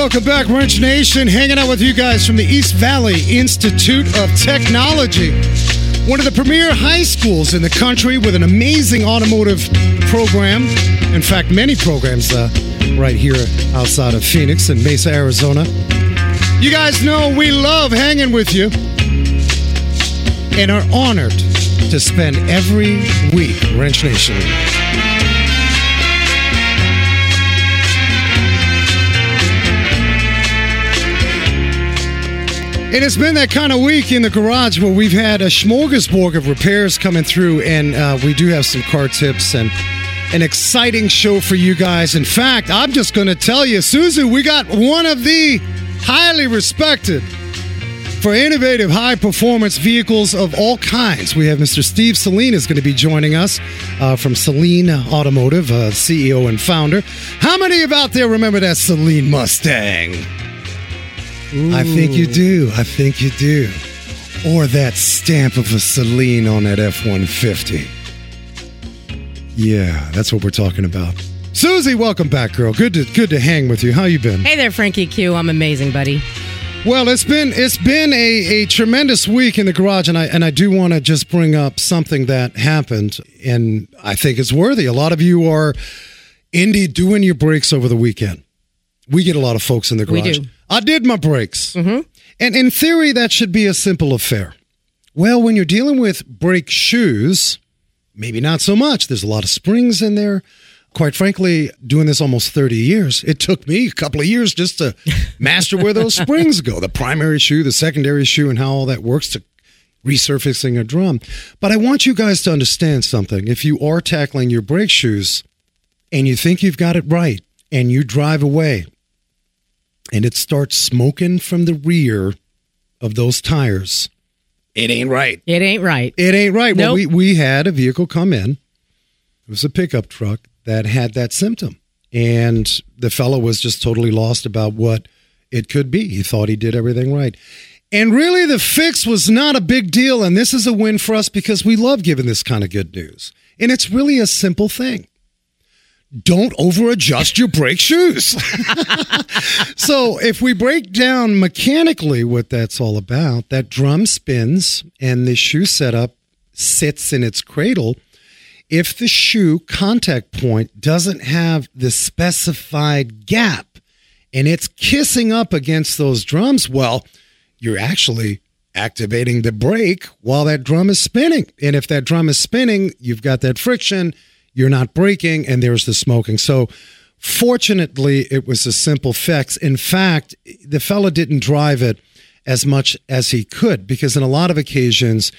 welcome back, Wrench Nation. Hanging out with you guys from the East Valley Institute of Technology, one of the premier high schools in the country with an amazing automotive program. In fact, many programs uh, right here outside of Phoenix and Mesa, Arizona. You guys know we love hanging with you and are honored to spend every week, Wrench Nation. It has been that kind of week in the garage where we've had a smorgasbord of repairs coming through, and uh, we do have some car tips and an exciting show for you guys. In fact, I'm just going to tell you, Susie, we got one of the highly respected for innovative high performance vehicles of all kinds. We have Mr. Steve Saleen is going to be joining us uh, from Saleen Automotive, uh, CEO and founder. How many of out there remember that Saleen Mustang? I think you do. I think you do. Or that stamp of a Saleen on that F 150. Yeah, that's what we're talking about. Susie, welcome back, girl. Good to good to hang with you. How you been? Hey there, Frankie Q. I'm amazing, buddy. Well, it's been it's been a, a tremendous week in the garage, and I and I do want to just bring up something that happened, and I think it's worthy. A lot of you are indeed doing your brakes over the weekend. We get a lot of folks in the We garage. I did my brakes. Mm-hmm. And in theory, that should be a simple affair. Well, when you're dealing with brake shoes, maybe not so much. There's a lot of springs in there. Quite frankly, doing this almost 30 years, it took me a couple of years just to master where those springs go the primary shoe, the secondary shoe, and how all that works to resurfacing a drum. But I want you guys to understand something. If you are tackling your brake shoes and you think you've got it right and you drive away and it starts smoking from the rear of those tires, it ain't right. It ain't right. It ain't right. Well, we, we had a vehicle come in. It was a pickup truck that had that symptom. And the fellow was just totally lost about what it could be. He thought he did everything right. And really, the fix was not a big deal. And this is a win for us because we love giving this kind of good news. And it's really a simple thing don't over adjust your brake shoes. so, if we break down mechanically what that's all about, that drum spins and the shoe setup sits in its cradle. If the shoe contact point doesn't have the specified gap and it's kissing up against those drums, well, you're actually activating the brake while that drum is spinning. And if that drum is spinning, you've got that friction, you're not braking, and there's the smoking. So, fortunately, it was a simple fix. In fact, the fella didn't drive it as much as he could because, in a lot of occasions,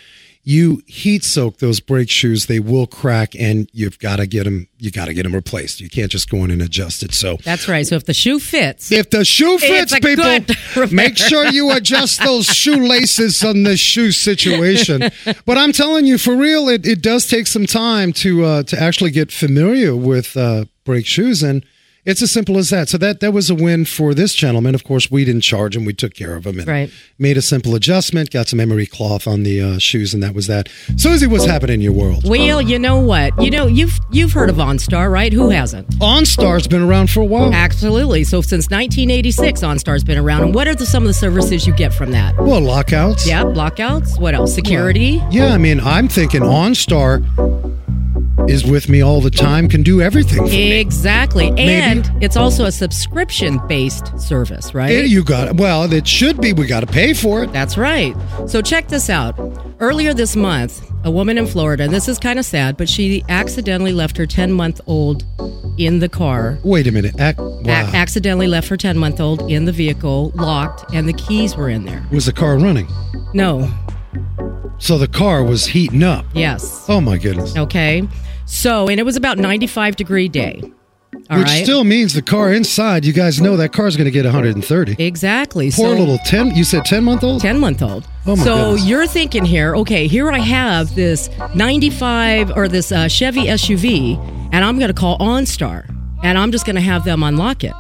you heat soak those brake shoes they will crack and you've got to get them you got to get them replaced you can't just go in and adjust it so That's right. So if the shoe fits, if the shoe fits, people, make sure you adjust those shoelaces on the shoe situation. But I'm telling you, for real, it, it does take some time to uh, to actually get familiar with uh, brake shoes, and it's as simple as that. So that that was a win for this gentleman. Of course, we didn't charge him; we took care of him and Right. made a simple adjustment, got some emery cloth on the uh, shoes, and that was that. Susie, what's happening in your world? well, you know what? You know you've you've heard of OnStar, right? Who hasn't? OnStar's been around for a while. Absolutely. So since 1986, OnStar's been around. And what are the, some of the services you get from that? Well, lockouts. Yeah, lockouts. What else? Security. Yeah, I mean, I'm thinking OnStar is with me all the time, can do everything for me. Exactly. And it's also a subscription based service, right? Yeah, you got it. Well, it should be. We got to pay for it. That's right. So check this out. Earlier this month, a woman in Florida, and this is kind of sad, but she accidentally left her 10 month old in the car. Wait a minute. Ac- wow. accidentally left her 10 month old in the vehicle, locked, and the keys were in there. was the car running? No. So the car was heating up. Yes. Oh my goodness. Okay. So, and it was about 95 degree day. All right. Which still means the car inside, you guys know that car's going to get 130. Exactly. Poor so, little 10, you said 10 month old? 10 month old. Oh my so goodness. you're thinking here, okay, here I have this 95 or this uh, Chevy SUV, and I'm going to call OnStar, and I'm just going to have them unlock it.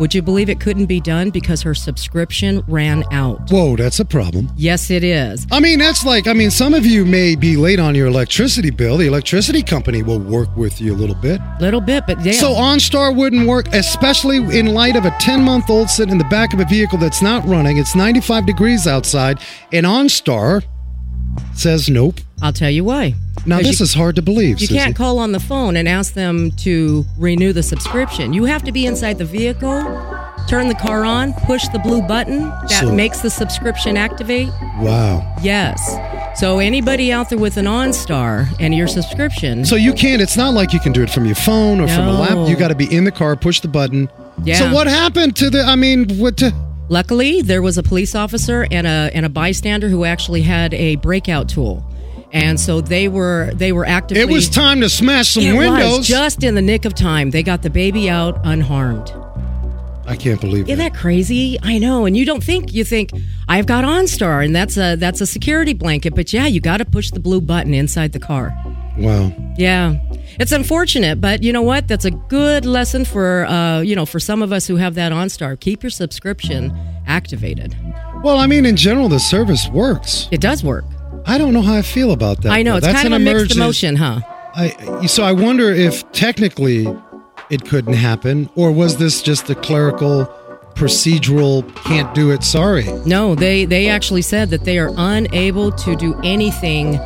Would you believe it couldn't be done because her subscription ran out? Whoa, that's a problem. Yes, it is. I mean, that's like, I mean, some of you may be late on your electricity bill. The electricity company will work with you a little bit. Little bit, but yeah. So OnStar wouldn't work, especially in light of a 10 month old sitting in the back of a vehicle that's not running. It's 95 degrees outside, and OnStar says nope. I'll tell you why. Now, this you, is hard to believe. You Susie. can't call on the phone and ask them to renew the subscription. You have to be inside the vehicle, turn the car on, push the blue button that So- makes the subscription activate. Wow. Yes. So anybody out there with an OnStar and your subscription, So you can't, it's not like you can do it from your phone or from a No. lap. You got to be in the car, push the button. Yeah. So what happened to the, I mean, what, to, luckily there was a police officer and a and a bystander who actually had a breakout tool. And so they were they were actively it was time to smash some It windows. was just in the nick of time. They got the baby out unharmed. I can't believe Isn't that. that crazy? I know. And you don't think you think I've got OnStar and that's a that's a security blanket, but yeah, you got to push the blue button inside the car. Wow. Yeah. It's unfortunate, but you know what? That's a good lesson for uh, you know, for some of us who have that OnStar. Keep your subscription activated. Well, I mean, in general, the service works. It does work. I don't know how I feel about that. I know though. it's That's kind of a mixed emotion, huh? I, so I wonder if technically it couldn't happen, or was this just a clerical, procedural, can't do it, sorry? No, they they actually said that they are unable to do anything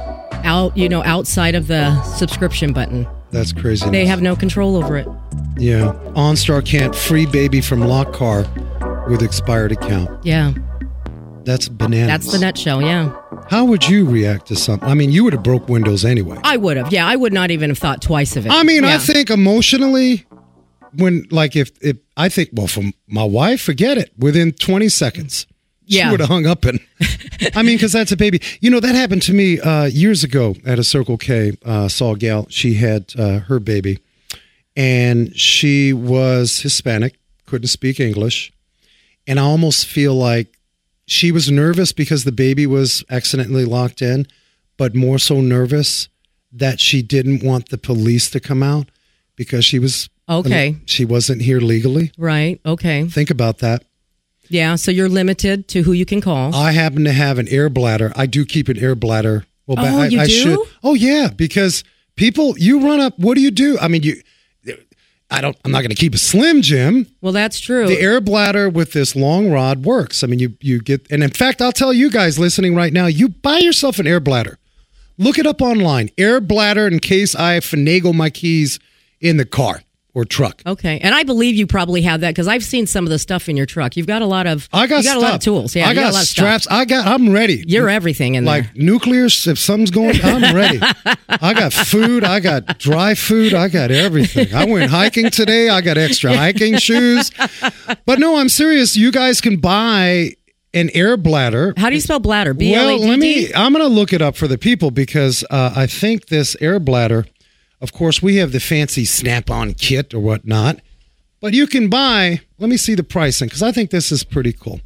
out, you know, outside of the subscription button. That's crazy. They have no control over it. Yeah. OnStar can't free baby from lock car with expired account. Yeah. That's bananas. That's the nutshell, yeah. How would you react to something? I mean, you would have broke windows anyway. I would have. Yeah, I would not even have thought twice of it. I mean, I think emotionally, when like if if I think well, from my wife, forget it. Within twenty seconds, she would have hung up and. I mean, because that's a baby. You know, that happened to me uh, years ago at a Circle K. Uh, saw a gal. She had uh, her baby, and she was Hispanic, couldn't speak English, and I almost feel like she was nervous because the baby was accidentally locked in, but more so nervous that she didn't want the police to come out because she was Okay. she wasn't here legally. Right. Okay. Think about that. Yeah. So you're limited to who you can call. I happen to have an air bladder. I do keep an air bladder. Well, Oh, I, you I do? should. Oh yeah, because people, you run up. What do you do? I mean, you. I don't. I'm not going to keep a slim Jim. well, that's true. The air bladder with this long rod works. I mean, you you get, and in fact, I'll tell you guys listening right now, you buy yourself an air bladder. Look it up online. Air bladder in case I finagle my keys in the car or truck. okay. And I believe you probably have that because I've seen some of the stuff in your truck. You've got a lot of. I got you got a lot of tools. Yeah. I got, a lot of straps. I got. I'm ready. You're everything in like there. nuclear. If something's going, I'm ready. I got food. I got dry food. I got everything. I went hiking today. I got extra hiking shoes. But no, I'm serious. You guys can buy an air bladder. How do you spell bladder? B L A Well, let me. I'm going to look it up for the people because uh, I think this air bladder. Of course, we have the fancy snap-on kit or whatnot, but you can buy. Let me see the pricing because I think this is pretty cool.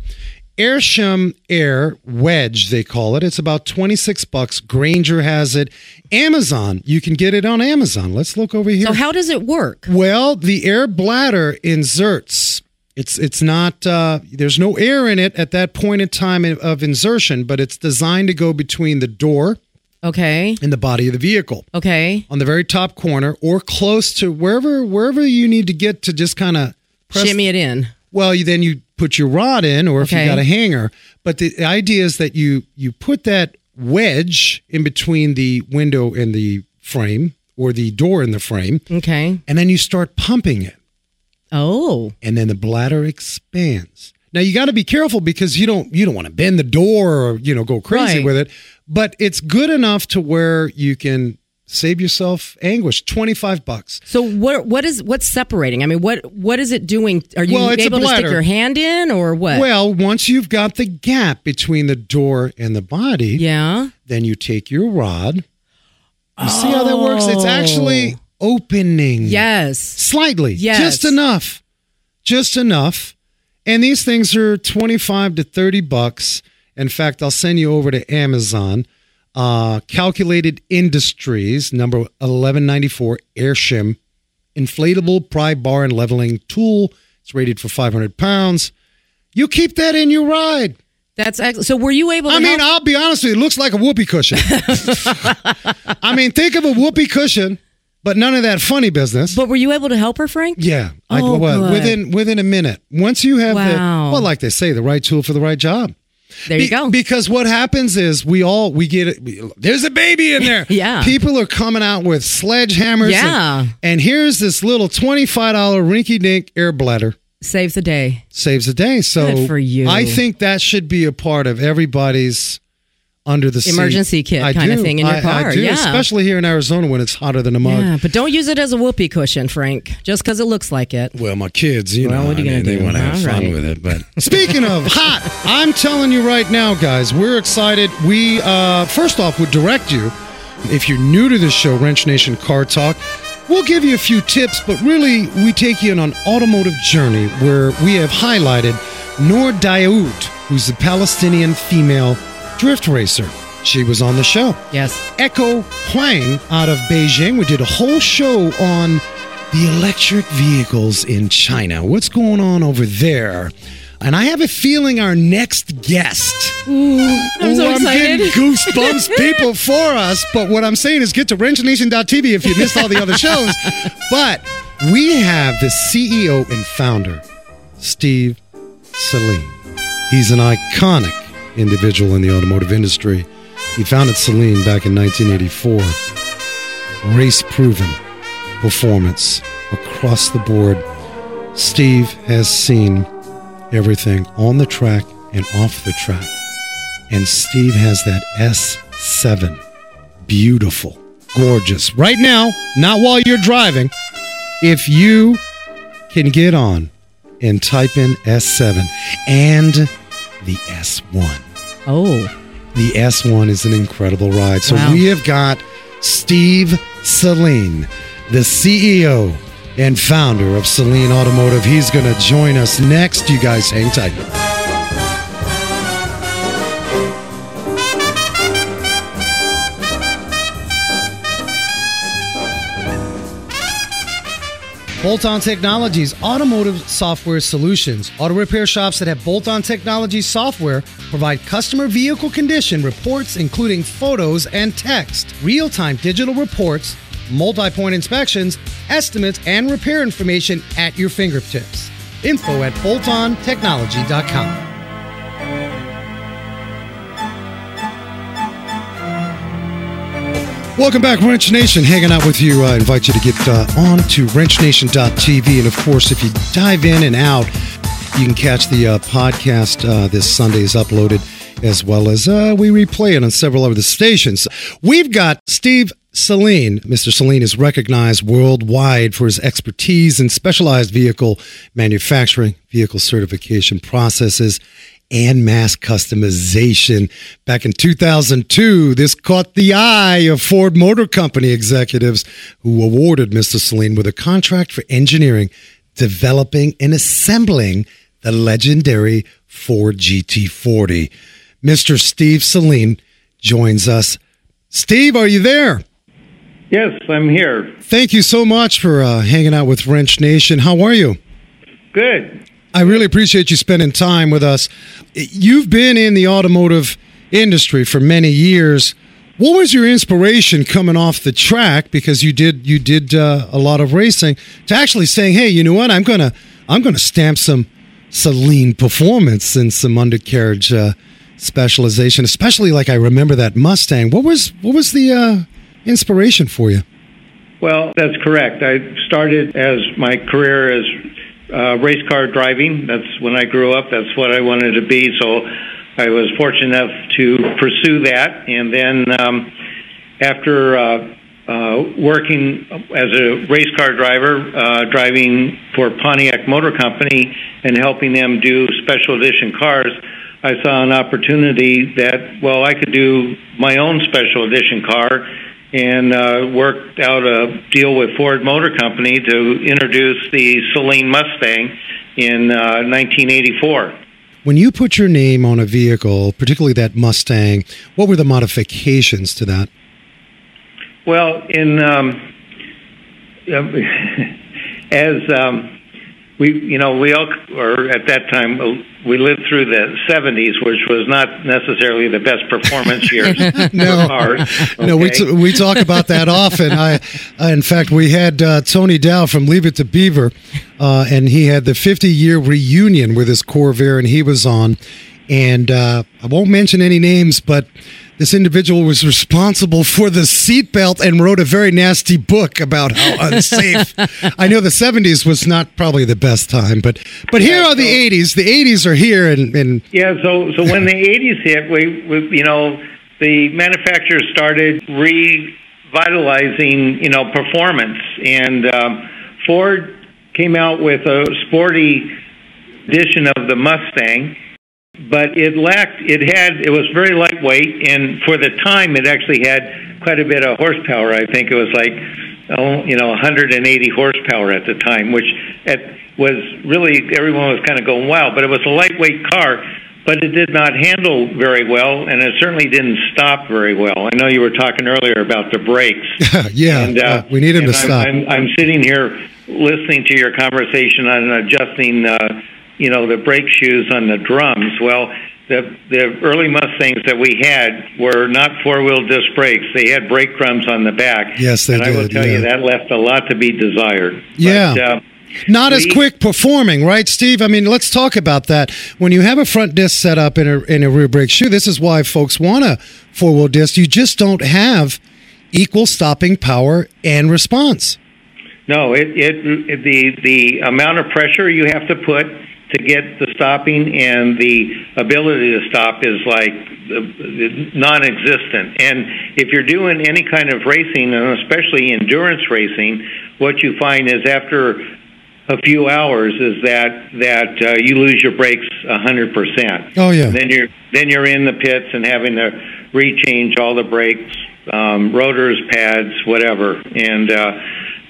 Airshim Air Wedge, they call it. It's about 26 bucks. Grainger has it. Amazon, you can get it on Amazon. Let's look over here. So how does it work? Well, the air bladder inserts. It's it's not. Uh, there's no air in it at that point in time of insertion, but it's designed to go between the door Okay. In the body of the vehicle Okay. on the very top corner, or close to wherever wherever you need to get to just kind of. Shimmy it in. Well, you, then you put your rod in, or if Okay. you got a hanger. But the idea is that you you put that wedge in between the window and the frame, or the door and the frame, Okay. and then you start pumping it. Oh. and then the bladder expands. Now you got to be careful because you don't you don't want to bend the door or you know go crazy Right. with it, but it's good enough to where you can save yourself anguish. Twenty five bucks. So what what is what's separating? I mean, what what is it doing? Are you Well, able to stick your hand in or what? Well, once you've got the gap between the door and the body, yeah. then you take your rod. You see how that works? It's Oh. actually opening. Yes. Slightly. Yes. Just enough. Just enough. And these things are 25 to 30 bucks. In fact, I'll send you over to Amazon. Uh, Calculated Industries, number 1194, Airshim, inflatable pry bar and leveling tool. It's rated for 500 pounds. You keep that in your ride. That's excellent. So were you able to I mean, help? I'll be honest with you, it looks like a whoopee cushion. I mean, think of a whoopee cushion, but none of that funny business. but were you able to help her, Frank? yeah, I, Oh, well, good. within within a minute. Once you have Wow. the well, like they say, the right tool for the right job. There you Be- go. Because what happens is we all we get it. we- There's a baby in there. Yeah. People are coming out with sledgehammers. Yeah. And, and here's this little twenty five dollar rinky dink air bladder Save the day. saves the day. So Good for you. I think that should be a part of everybody's under the seat. Emergency kit I kind of thing in your I- car, I do, yeah. especially here in Arizona when it's hotter than a mug. Yeah, but don't use it as a whoopee cushion, Frank, just because it looks like it. Well, my kids, you Well, know, what are you I mean, do? they want to have All fun right. with it. But speaking of hot, I'm telling you right now, guys, we're excited. We uh, first off would direct you, if you're new to this show, Wrench Nation Car Talk. We'll give you a few tips, but really, we take you on an automotive journey where we have highlighted Noor Daoud, who's a Palestinian female drift racer. She was on the show. Yes. Echo Huang out of Beijing. We did a whole show on the electric vehicles in China. What's going on over there? And I have a feeling our next guest. I'm so Ooh, I'm getting goosebumps, people, for us. But what I'm saying is get to wrenchnation.tv if you missed all the other shows. But we have the CEO and founder, Steve Saleen. He's an iconic individual in the automotive industry. He founded Saleen back in 1984. Race proven performance across the board. Steve has seen everything on the track and off the track. And Steve has that S7. Beautiful, gorgeous. Right now, not while you're driving. If you can get on and type in S7 and the S1. Oh, The S1 is an incredible ride. So Wow. we have got Steve Saleen, the CEO and founder of Saleen Automotive. He's going to join us next. You guys hang tight. Bolt On Technologies Automotive Software Solutions. Auto repair shops that have Bolt On Technologies software provide customer vehicle condition reports, including photos and text, real time digital reports, multi point inspections, estimates, and repair information at your fingertips. Info at boltontechnology.com. Welcome back, Wrench Nation. Hanging out with you. I invite you to get uh, on to wrenchnation.tv. And of course, if you dive in and out, you can catch the uh, podcast uh, this Sunday is uploaded, as well as uh, we replay it on several other stations. We've got Steve Saleen. Mr. Saleen is recognized worldwide for his expertise in specialized vehicle manufacturing, vehicle certification processes, and mass customization. Back in 2002, this caught the eye of Ford Motor Company executives who awarded Mr. Saleen with a contract for engineering, developing, and assembling the legendary Ford GT40. Mr. Steve Saleen joins us. Steve, are you there? Yes, I'm here. Thank you so much for uh, hanging out with Wrench Nation. How are you? Good. I really appreciate you spending time with us. You've been in the automotive industry for many years. What was your inspiration coming off the track because you did you did uh, a lot of racing to actually saying, "Hey, you know what? I'm gonna I'm gonna stamp some Saleen performance and some undercarriage uh, specialization, especially like I remember that Mustang. What was what was the uh, inspiration for you? Well, that's correct. I started as my career as uh, race car driving. That's when I grew up. That's what I wanted to be. So I was fortunate enough to pursue that. And then um, after uh, uh, working as a race car driver, uh, driving for Pontiac Motor Company and helping them do special edition cars, I saw an opportunity that, well, I could do my own special edition car and uh, worked out a deal with Ford Motor Company to introduce the Saleen Mustang in uh, 1984. When you put your name on a vehicle, particularly that Mustang, what were the modifications to that? Well, in um, as um, we, you know, we all, or at that time, we lived through the 70s, which was not necessarily the best performance years. no, cars, okay? no, we, t- we talk about that often. I, uh, in fact, we had uh, Tony Dow from Leave It to Beaver, uh, and he had the 50 year reunion with his Corvair, and he was on. And uh, I won't mention any names, but this individual was responsible for the seatbelt and wrote a very nasty book about how unsafe. I know the 70s was not probably the best time, but but here yeah, are the 80s. The 80s are here, and, and yeah. So so when the 80s hit, we, we you know the manufacturers started revitalizing you know performance, and um, Ford came out with a sporty edition of the Mustang but it lacked it had it was very lightweight and for the time it actually had quite a bit of horsepower. I think it was like oh you know 180 horsepower at the time which at, was really everyone was kind of going wow but it was a lightweight car but it did not handle very well and it certainly didn't stop very well. I know you were talking earlier about the brakes. Yeah and, uh, we need them to I'm, stop. I'm, I'm sitting here listening to your conversation on adjusting uh you know, the brake shoes on the drums. Well, the the early Mustangs that we had were not four wheel disc brakes. They had brake drums on the back. Yes, they did. and did. I will tell yeah. you that left a lot to be desired. Yeah. But, uh, not as quick performing, right, Steve? I mean, let's talk about that. When you have a front disc set up in a in a rear brake shoe, this is why folks want a four wheel disc. You just don't have equal stopping power and response. No, it, it, it the the amount of pressure you have to put to get the stopping and the ability to stop is like non-existent. And if you're doing any kind of racing, and especially endurance racing, what you find is after a few hours is that that uh, you lose your brakes a hundred percent. Oh yeah. And then you're then you're in the pits and having to rechange all the brakes, um, rotors, pads, whatever, and uh,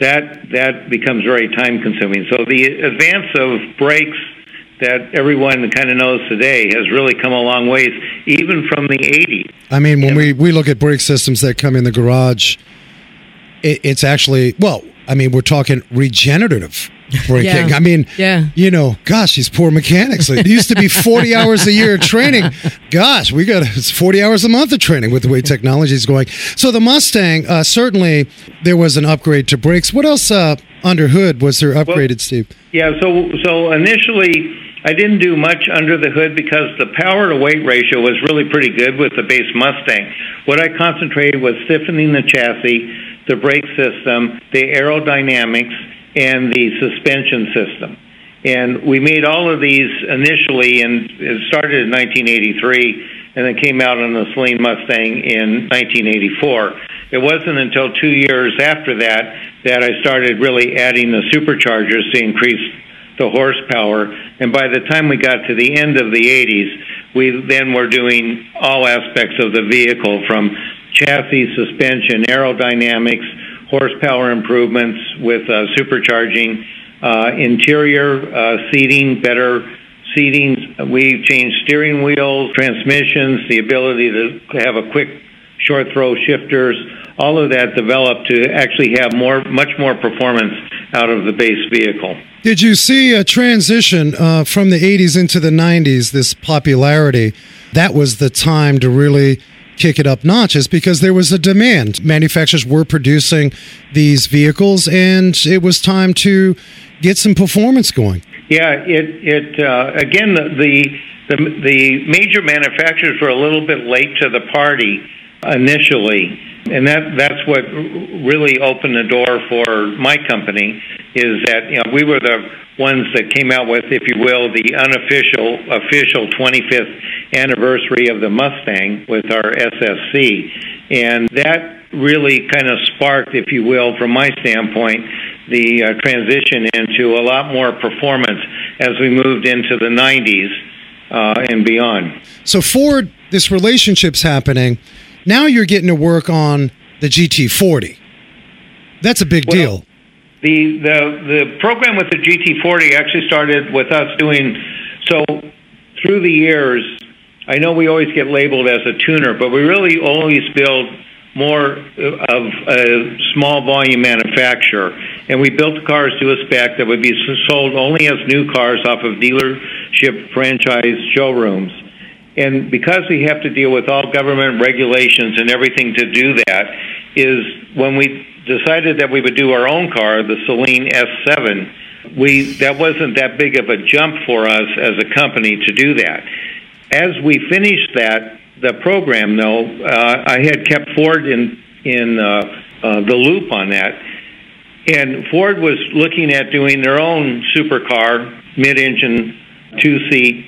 that that becomes very time consuming. So the advance of brakes that everyone kind of knows today has really come a long ways, even from the 80s. I mean, when we, we look at brake systems that come in the garage, it, it's actually, well, I mean, we're talking regenerative braking. Yeah. I mean, yeah. you know, gosh, these poor mechanics. It used to be 40 hours a year of training. Gosh, we got it's 40 hours a month of training with the way technology is going. So the Mustang, uh, certainly there was an upgrade to brakes. What else uh, under hood was there upgraded, well, Steve? Yeah, so so initially I didn't do much under the hood because the power to weight ratio was really pretty good with the base Mustang. What I concentrated was stiffening the chassis, the brake system, the aerodynamics, and the suspension system. And we made all of these initially, and it started in 1983, and then came out on the Saleen Mustang in 1984. It wasn't until two years after that that I started really adding the superchargers to increase the horsepower. And by the time we got to the end of the 80s, we then were doing all aspects of the vehicle from chassis, suspension, aerodynamics, horsepower improvements with uh, supercharging, uh, interior uh, seating, better seating. We changed steering wheels, transmissions, the ability to have a quick short throw shifters. All of that developed to actually have more, much more performance out of the base vehicle. Did you see a transition uh, from the 80s into the 90s, this popularity? That was the time to really kick it up notches because there was a demand. Manufacturers were producing these vehicles, and it was time to get some performance going. Yeah, it it uh, again the, the the the major manufacturers were a little bit late to the party initially and that that's what really opened the door for my company is that you know we were the ones that came out with if you will the unofficial official 25th anniversary of the Mustang with our SSC and that really kind of sparked if you will from my standpoint the uh, transition into a lot more performance as we moved into the 90s uh, and beyond. So Ford this relationship's happening now you're getting to work on the GT40. That's a big well, deal. The, the the program with the GT40 actually started with us doing so through the years. I know we always get labeled as a tuner, but we really always build more of a small volume manufacturer. And we built cars to a spec that would be sold only as new cars off of dealership franchise showrooms. And because we have to deal with all government regulations and everything to do that, is when we decided that we would do our own car, the Saleen S7, we that wasn't that big of a jump for us as a company to do that. As we finished that the program, though, uh, I had kept Ford in in uh, uh, the loop on that, and Ford was looking at doing their own supercar, mid-engine, two-seat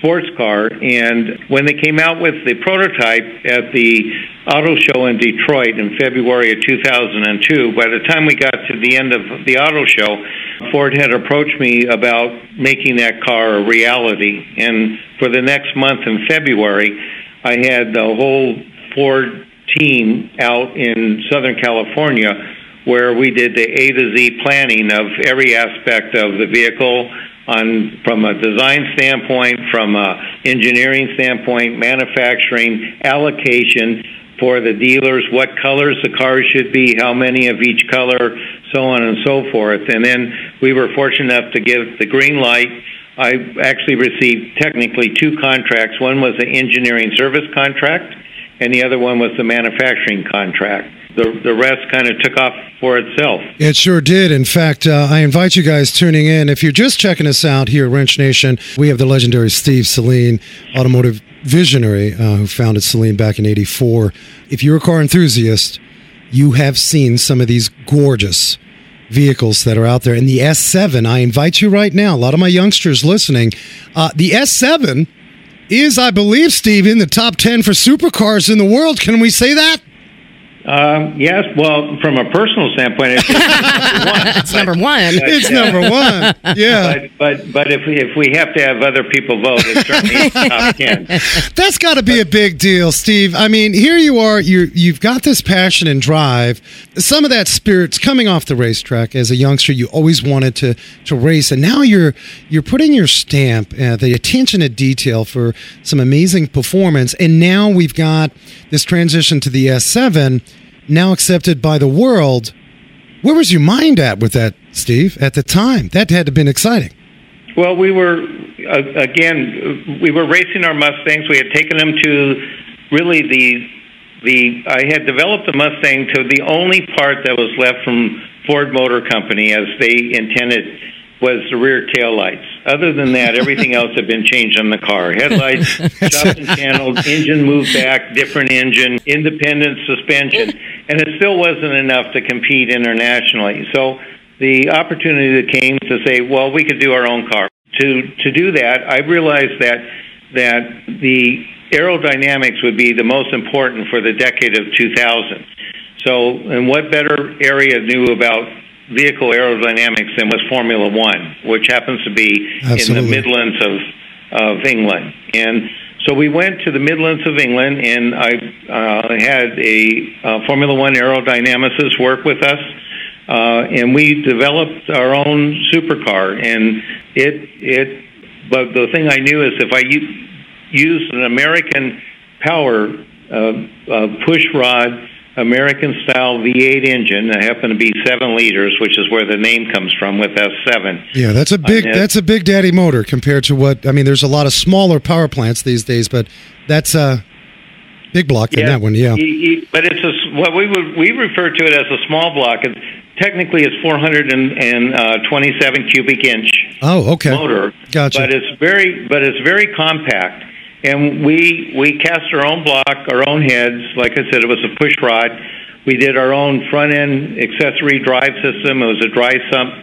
sports car. And when they came out with the prototype at the auto show in Detroit in February of 2002, by the time we got to the end of the auto show, Ford had approached me about making that car a reality. And for the next month in February, I had the whole Ford team out in Southern California where we did the A to Z planning of every aspect of the vehicle on from a design standpoint, from a engineering standpoint, manufacturing, allocation for the dealers, what colors the cars should be, how many of each color, so on and so forth. And then we were fortunate enough to give the green light. I actually received technically two contracts. One was an engineering service contract, and the other one was the manufacturing contract the, the rest kind of took off for itself. It sure did. In fact, uh, I invite you guys tuning in. If you're just checking us out here at Wrench Nation, we have the legendary Steve Saleen, automotive visionary, uh, who founded Saleen back in 84. If you're a car enthusiast, you have seen some of these gorgeous vehicles that are out there. And the S7, I invite you right now, a lot of my youngsters listening, uh, the S7 is, I believe, Steve, in the top 10 for supercars in the world. Can we say that? Um, yes, well, from a personal standpoint, it's, it's number one. But, it's number one. Yeah, but but, but if we, if we have to have other people vote, it's certainly top ten. That's got to be a big deal, Steve. I mean, here you are. You you've got this passion and drive. Some of that spirit's coming off the racetrack. As a youngster, you always wanted to to race, and now you're you're putting your stamp, uh, the attention to detail for some amazing performance. And now we've got this transition to the S7 now accepted by the world. Where was your mind at with that, Steve, at the time? That had to have been exciting. Well, we were, uh, again, we were racing our Mustangs. We had taken them to really the, the, I had developed the Mustang to the only part that was left from Ford Motor Company as they intended was the rear tail lights. Other than that, everything else had been changed on the car. Headlights, chopped and channeled, engine moved back, different engine, independent suspension, and it still wasn't enough to compete internationally. So the opportunity that came to say, well, we could do our own car. To to do that, I realized that that the aerodynamics would be the most important for the decade of 2000. So, and what better area knew about vehicle aerodynamics than was Formula One, which happens to be Absolutely. in the Midlands of of England. And so we went to the Midlands of England, and I uh, had a uh, Formula One aerodynamicist work with us, uh, and we developed our own supercar. And it it, but the thing I knew is if I u- used an American power uh, uh, push rod American style V8 engine that happened to be seven liters, which is where the name comes from with S7. Yeah, that's a big uh, that's a big daddy motor compared to what I mean. There's a lot of smaller power plants these days, but that's a big block yeah, in that one. Yeah, but it's a what we would we refer to it as a small block. It's, technically, it's 427 uh, cubic inch. Oh, okay. Motor, gotcha. But it's very but it's very compact and we we cast our own block, our own heads. Like I said, it was a push rod. We did our own front end accessory drive system. It was a dry sump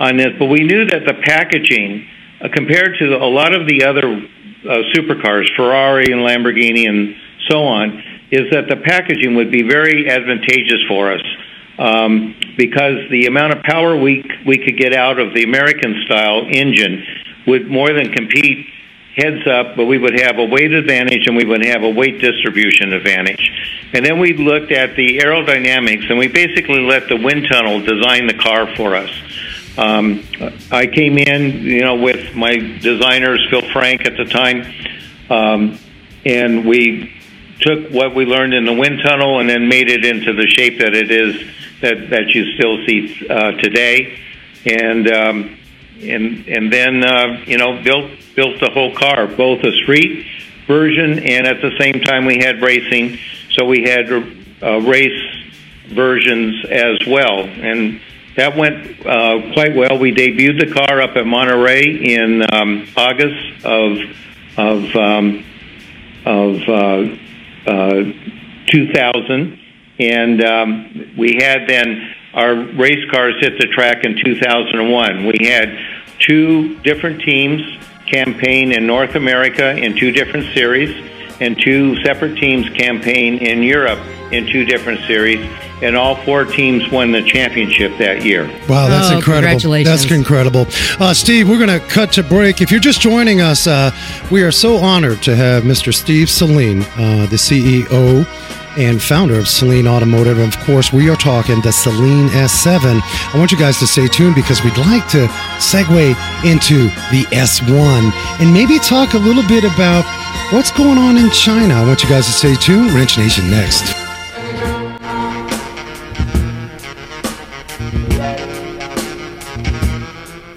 on this, but we knew that the packaging, uh, compared to a lot of the other uh, supercars, Ferrari and Lamborghini and so on, is that the packaging would be very advantageous for us. Um, because the amount of power we we could get out of the American style engine would more than compete heads up, but we would have a weight advantage and we would have a weight distribution advantage. And then we looked at the aerodynamics and we basically let the wind tunnel design the car for us. Um, I came in, you know, with my designers, Phil Frank at the time, um, and we took what we learned in the wind tunnel and then made it into the shape that it is that that you still see uh, today, and um, and and then uh, you know built built the whole car, both a street version and at the same time we had racing. So we had uh, race versions as well, and that went uh, quite well. We debuted the car up at Monterey in um, August of of um, of uh, uh, 2000, and um, we had then our race cars hit the track in 2001. We had two different teams campaign in North America in two different series, and two separate teams campaign in Europe in two different series, and all four teams won the championship that year. Wow, that's Oh, incredible. congratulations. That's incredible. Uh, Steve, we're going to cut to break. If you're just joining us, uh, we are so honored to have Mr. Steve Saleen, uh, the CEO and founder of Saleen Automotive. Of course, we are talking the Saleen S7. I want you guys to stay tuned because we'd like to segue into the S1 and maybe talk a little bit about what's going on in China. I want you guys to stay tuned. Wrench Nation next.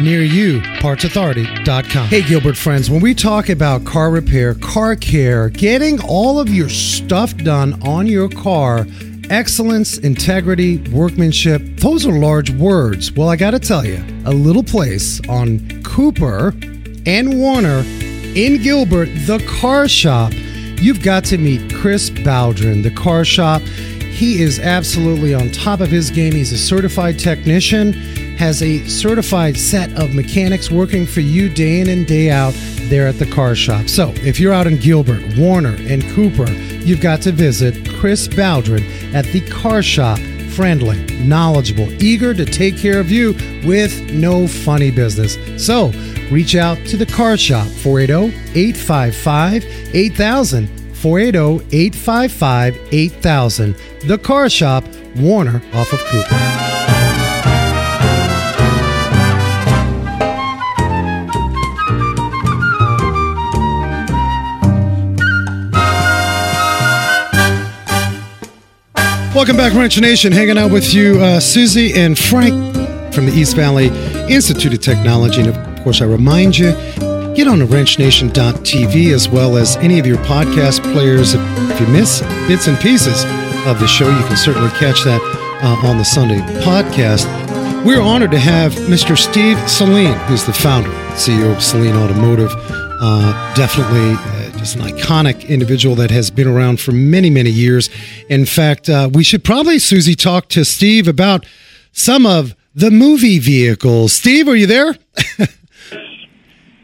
near you, partsauthority.com. Hey, Gilbert friends, when we talk about car repair, car care, getting all of your stuff done on your car, excellence, integrity, workmanship, those are large words. Well, I got to tell you, a little place on Cooper and Warner in Gilbert, the car shop. You've got to meet Chris Baldrin, the car shop. He is absolutely on top of his game. He's a certified technician, has a certified set of mechanics working for you day in and day out there at the car shop. So if you're out in Gilbert, Warner, and Cooper, you've got to visit Chris Baldwin at the car shop. Friendly, knowledgeable, eager to take care of you with no funny business. So reach out to the car shop 480 855 8000. 480 855 8000. The Car Shop, Warner off of Cooper. Welcome back, Wrench Nation. Hanging out with you, uh, Susie and Frank from the East Valley Institute of Technology. And of course, I remind you, get on to wrenchnation.tv as well as any of your podcast players. If you miss bits and pieces of the show, you can certainly catch that uh, on the Sunday podcast. We're honored to have Mr. Steve Saleen, who's the founder, CEO of Saleen Automotive. Uh, definitely just an iconic individual that has been around for many, many years. In fact, uh, we should probably, Susie, talk to Steve about some of the movie vehicles. Steve, are you there?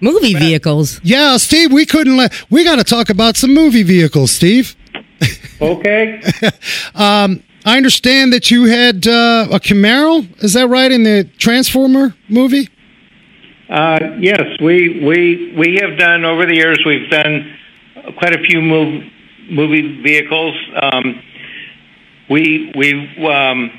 Movie vehicles. yeah, Steve, we couldn't let, we got to talk about some movie vehicles, Steve. Okay. I understand that you had uh, a Camaro. Is that right in the Transformer movie? Uh, yes, we we we have done over the years. We've done quite a few move, movie vehicles. Um, we we um,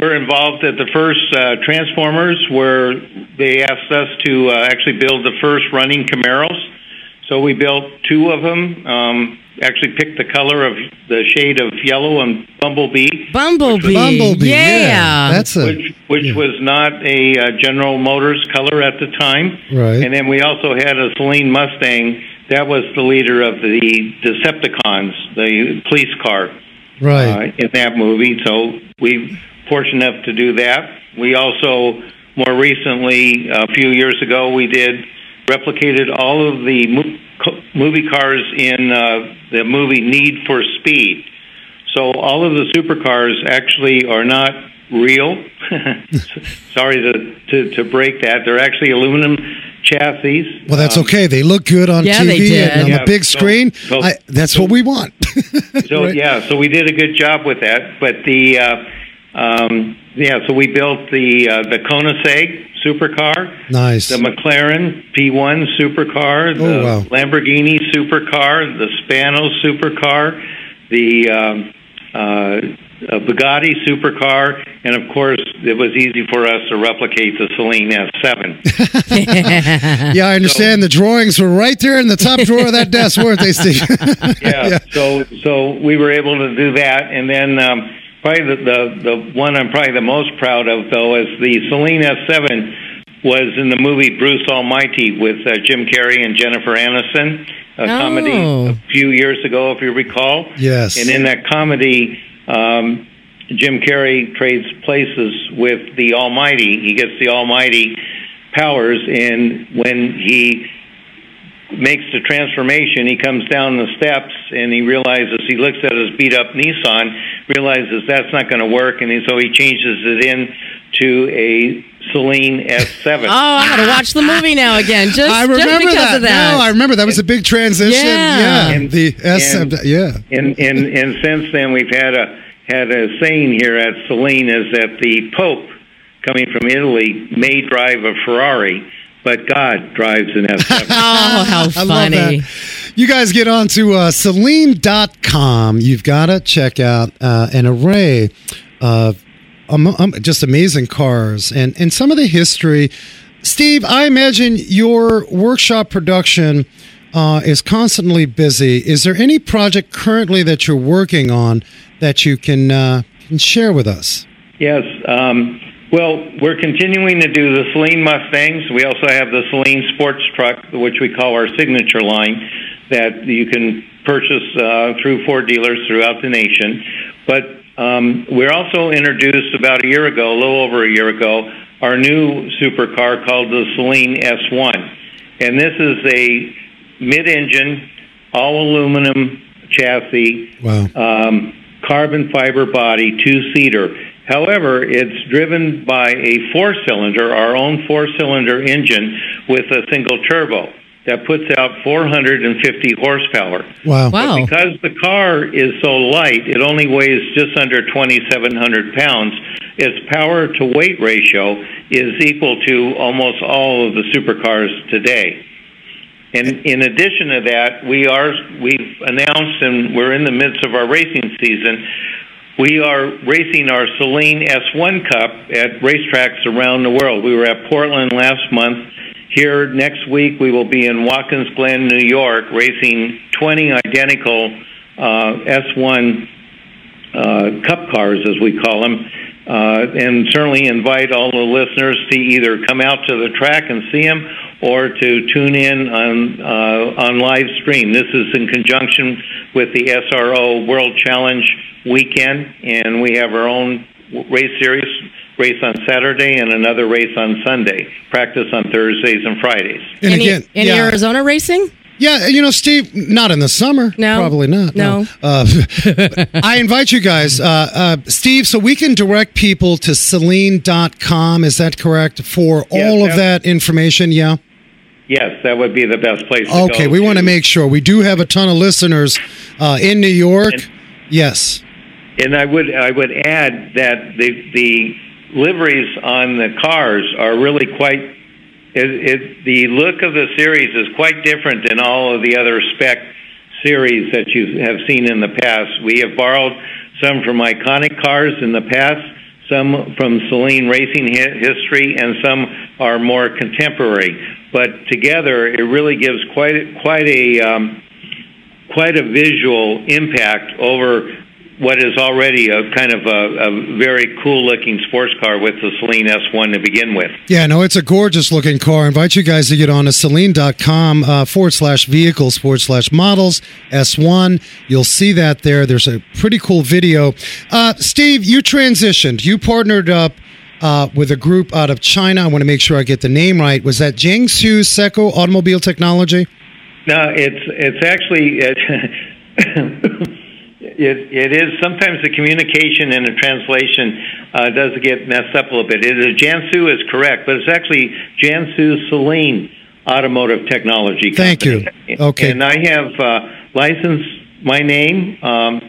were involved at the first uh, Transformers, where they asked us to uh, actually build the first running Camaros. So we built two of them. Um, actually picked the color of the shade of yellow on Bumblebee. Bumblebee. Bumblebee. Yeah. That's a. which which yeah. was not a uh, General Motors color at the time. Right. And then we also had a Saleen Mustang. That was the leader of the Decepticons, the police car right. uh, in that movie. So we were fortunate enough to do that. We also more recently, a few years ago, we did replicated all of the mo- movie cars in uh, the movie Need for Speed. So all of the supercars actually are not real. Sorry to, to, to break that. They're actually aluminum chassis. Well, that's Um, okay. They look good on Yeah, TV and on Yeah, the big so- screen. so- I, that's so- what we want. So Right? yeah, so we did a good job with that. But the uh, um, yeah, so we built the uh, the Koenigsegg supercar, Nice. the McLaren P1 supercar, the Oh, wow. Lamborghini supercar, the Spano supercar, the um, uh, uh, Bugatti supercar, and of course, it was easy for us to replicate the Saleen S7. yeah, I understand. the drawings were right there in the top drawer of that desk, weren't they, Steve? yeah. So so we were able to do that, and then um, probably the, the the one I'm probably the most proud of though is the Saleen S7 was in the movie Bruce Almighty with uh, Jim Carrey and Jennifer Aniston, a Oh. comedy a few years ago, if you recall. Yes. And in that comedy. Um, Jim Carrey trades places with the Almighty. He gets the Almighty powers, and when he makes the transformation, he comes down the steps and he realizes he looks at his beat up Nissan, realizes that's not going to work, and so he changes it in to a Saleen S7. Oh, I gotta watch the movie now again. Just, I just remember because that. of that. No, I remember that was a big transition. Yeah. Yeah, And- the S. and- yeah, And, and and since then, we've had a had a saying here at Saleen is that the Pope, coming from Italy, may drive a Ferrari, but God drives an S7. oh, how I funny. love that. You guys get on to uh, Saleen.com. You've got to check out uh, an array of um, um, just amazing cars and, and some of the history. Steve, I imagine your workshop production uh, is constantly busy. Is there any project currently that you're working on that you can, uh, can share with us? Yes. Um, well, we're continuing to do the Saleen Mustangs. We also have the Saleen sports truck, which we call our signature line, that you can purchase uh, through Ford dealers throughout the nation. But um, we're also introduced about a year ago, a little over a year ago, our new supercar called the Saleen S1. And this is a mid-engine, all aluminum chassis Wow. um, carbon fiber body, two seater. However, it's driven by a four cylinder, our own four cylinder engine with a single turbo that puts out 450 horsepower. Wow. Wow. Because the car is so light, it only weighs just under 2,700 pounds. Its power to weight ratio is equal to almost all of the supercars today. And in addition to that, we are we've announced and we're in the midst of our racing season. We are racing our Saleen S1 Cup at racetracks around the world. We were at Portland last month. Here next week, we will be in Watkins Glen, New York, racing 20 identical uh, S1 uh, Cup cars, as we call them. Uh, and certainly invite all the listeners to either come out to the track and see them or to tune in on uh, on live stream. This is in conjunction with the SRO World Challenge weekend, and we have our own race series. Race on Saturday and another race on Sunday. Practice on Thursdays and Fridays. And any again, any yeah. Arizona racing? Yeah, you know, Steve, not in the summer. No. Probably not. No. Uh, I invite you guys, uh, uh, Steve, so we can direct people to Saleen.com. Is that correct? For Yes, all of that- that information? Yeah. Yes, that would be the best place to go. Okay, we want to make sure. We do have a ton of listeners uh, in New York. And- yes. And I would I would add that the the liveries on the cars are really quite. It, it, the look of the series is quite different than all of the other spec series that you have seen in the past. We have borrowed some from iconic cars in the past, some from Saleen racing hi- history, and some are more contemporary. But together, it really gives quite quite a um, quite a visual impact over what is already a kind of a, a very cool looking sports car with the Saleen S1 to begin with. Yeah, no, it's a gorgeous looking car. I invite you guys to get on to Saleen.com uh, forward slash vehicles forward slash models S1. You'll see that there. There's a pretty cool video. Uh, Steve, you transitioned. You partnered up uh, with a group out of China. I want to make sure I get the name right. Was that Jiangsu Seco Automobile Technology? No, it's it's actually it, it, it is sometimes the communication and the translation uh, does get messed up a little bit. It is Jiangsu is correct, but it's actually Jiangsu Saleen Automotive Technology. Company. Thank you. Okay. And I have uh, licensed my name um,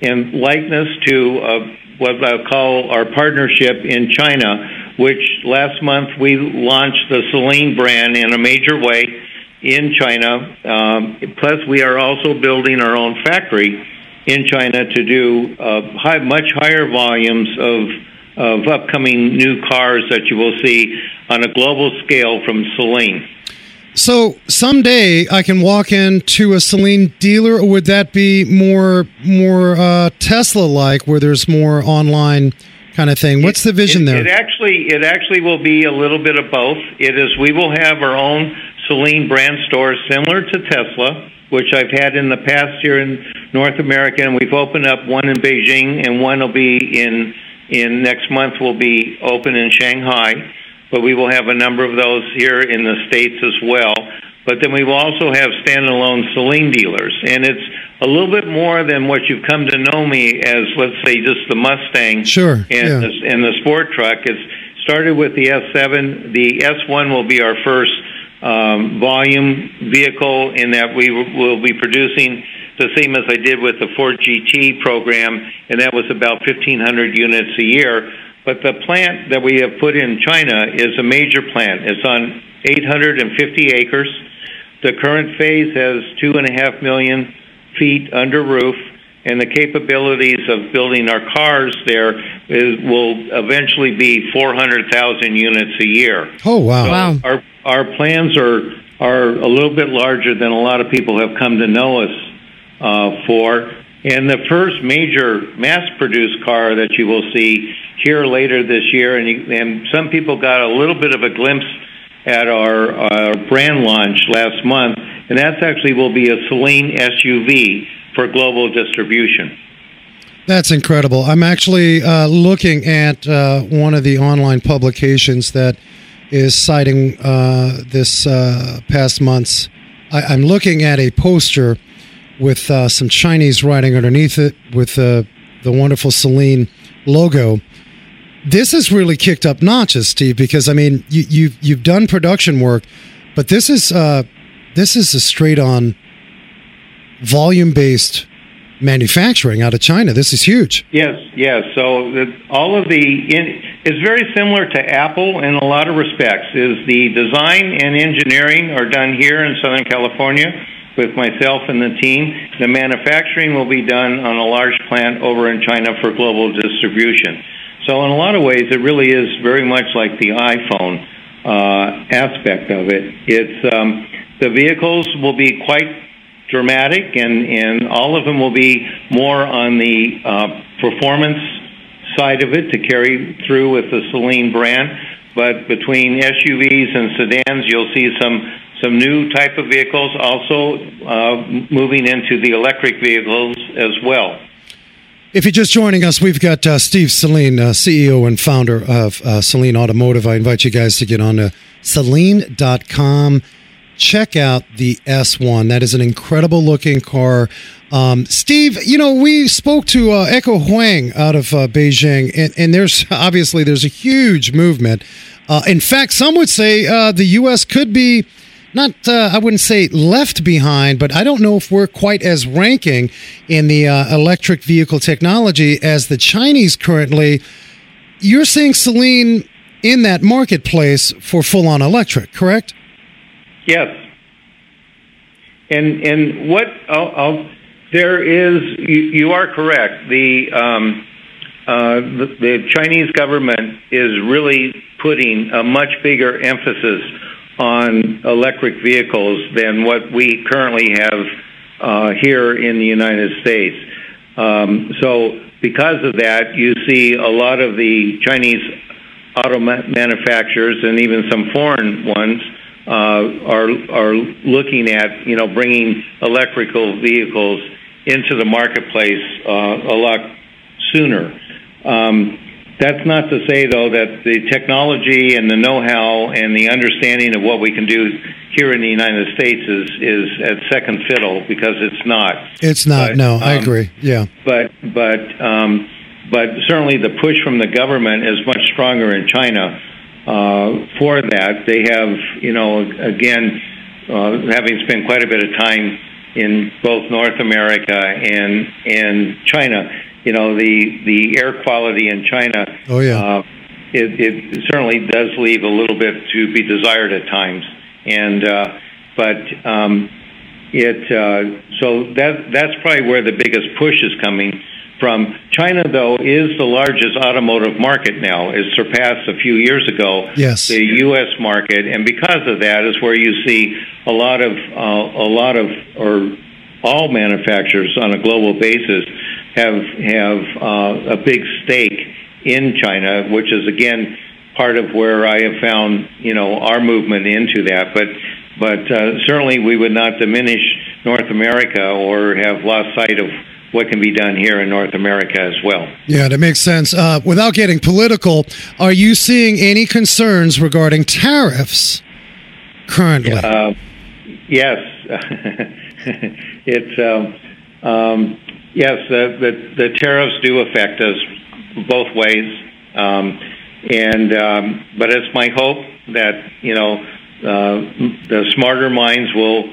and likeness to uh, what I'll call our partnership in China, which last month we launched the Saleen brand in a major way in China. Um, plus, we are also building our own factory in China to do uh, high, much higher volumes of of upcoming new cars that you will see on a global scale from Saleen. So someday I can walk into a Saleen dealer, or would that be more more uh, Tesla like, where there's more online kind of thing? What's the vision it, there? It actually it actually will be a little bit of both. It is we will have our own Saleen brand stores similar to Tesla, which I've had in the past here in North America, and we've opened up one in Beijing, and one will be in in next month will be open in Shanghai but we will have a number of those here in the States as well. But then we will also have standalone Saleen dealers. And it's a little bit more than what you've come to know me as, let's say, just the Mustang sure, and, yeah. the, and the sport truck. It's started with the S7. The S1 will be our first Um, volume vehicle in that we will be producing the same as I did with the Ford GT program, and that was about 1,500 units a year. But the plant that we have put in China is a major plant. It's on 850 acres. The current phase has two and a half million feet under roof, and the capabilities of building our cars there is, will eventually be 400,000 units a year. Oh wow! So Wow. Our our plans are are a little bit larger than a lot of people have come to know us uh, for. And the first major mass-produced car that you will see here later this year, and, you, and some people got a little bit of a glimpse at our, our brand launch last month, and that's actually will be a Saleen SUV for global distribution. That's incredible. I'm actually uh, looking at uh, one of the online publications that is citing uh, this uh, past month's. I, I'm looking at a poster with uh, some Chinese writing underneath it with uh, the wonderful Saleen logo. This has really kicked up notches, Steve, because I mean you, you've you've done production work, but this is uh, this is a straight on volume based manufacturing out of China. This is huge. Yes, yes. So all of the in, is very similar to Apple in a lot of respects. Is the design and engineering are done here in Southern California with myself and the team. The manufacturing will be done on a large plant over in China for global distribution. So in a lot of ways, it really is very much like the iPhone uh, aspect of it. It's um, the vehicles will be quite dramatic, and, and all of them will be more on the uh, performance side of it to carry through with the Saleen brand. But between SUVs and sedans, you'll see some some new type of vehicles, also uh, moving into the electric vehicles as well. If you're just joining us, we've got uh, Steve Saleen, uh, CEO and founder of uh, Saleen Automotive. I invite you guys to get on to Saleen.com. Check out the S1. That is an incredible looking car. Um, Steve, you know, we spoke to uh, Echo Huang out of uh, Beijing, and, and there's obviously there's a huge movement. Uh, in fact, some would say uh, the U.S. could be not uh, I wouldn't say left behind, but I don't know if we're quite as ranking in the uh, electric vehicle technology as the Chinese currently. You're seeing Saleen in that marketplace for full on electric, correct? Yes. And and what I'll, I'll, there is you, you, are correct. The, um, uh, the the Chinese government is really putting a much bigger emphasis on electric vehicles than what we currently have uh, here in the United States. Um, so, because of that, you see a lot of the Chinese auto manufacturers and even some foreign ones uh, are are looking at you know bringing electrical vehicles into the marketplace uh, a lot sooner. Um, that's not to say, though, that the technology and the know-how and the understanding of what we can do here in the United States is is at second fiddle because it's not. It's not. But, no, um, I agree. Yeah. But but um, but certainly the push from the government is much stronger in China uh, for that. They have, you know, again, uh, having spent quite a bit of time in both North America and and China, you know, the the air quality in China. Oh yeah. Uh, it, it certainly does leave a little bit to be desired at times, and uh, but um, it uh, so that that's probably where the biggest push is coming from. China, though, is the largest automotive market now. It surpassed a few years ago yes. the U.S. market, and because of that, is where you see a lot of uh, a lot of or all manufacturers on a global basis have have uh, a big stake in China, which is again part of where I have found you know our movement into that. But but uh, certainly we would not diminish North America or have lost sight of what can be done here in North America as well. Yeah, that makes sense. Uh, without getting political, are you seeing any concerns regarding tariffs currently? Uh, yes, it's um, um, yes. The, the, the tariffs do affect us both ways, um, and um, but it's my hope that you know uh, the smarter minds will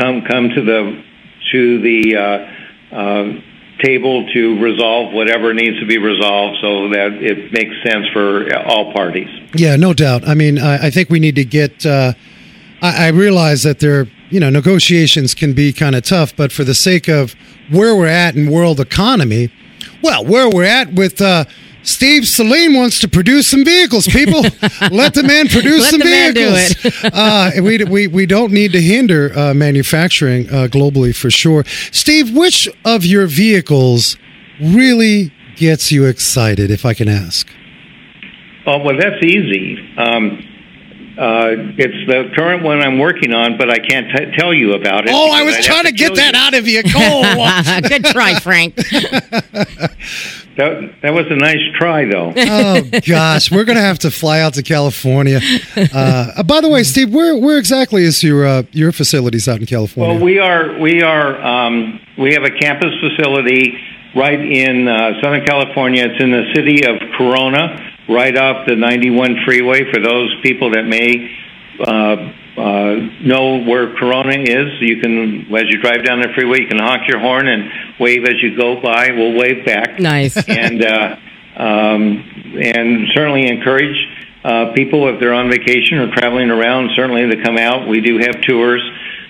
come come to the to the uh, uh, table to resolve whatever needs to be resolved so that it makes sense for all parties. Yeah, no doubt. I mean, I, I think we need to get. Uh, I, I realize that there, you know, negotiations can be kind of tough, but for the sake of where we're at in world economy, well, where we're at with uh, Steve Saleen wants to produce some vehicles. People, let the man produce let some vehicles. uh, we, we, we don't need to hinder uh, manufacturing uh, globally for sure. Steve, which of your vehicles really gets you excited, if I can ask? Oh, well, that's easy. Um, uh, it's the current one I'm working on, but I can't t- tell you about it. Oh, I was trying to, to get that you. out of you. Oh, good try, Frank. That, that was a nice try, though. oh gosh, we're gonna have to fly out to California. Uh, by the way, Steve, where where exactly is your uh, your facilities out in California? Well, we are we are um, we have a campus facility right in uh, Southern California. It's in the city of Corona, right off the 91 freeway. For those people that may uh, know where Corona is. You can, as you drive down the freeway, you can honk your horn and wave as you go by. We'll wave back. Nice. and uh, um, and certainly encourage uh, people if they're on vacation or traveling around. Certainly to come out. We do have tours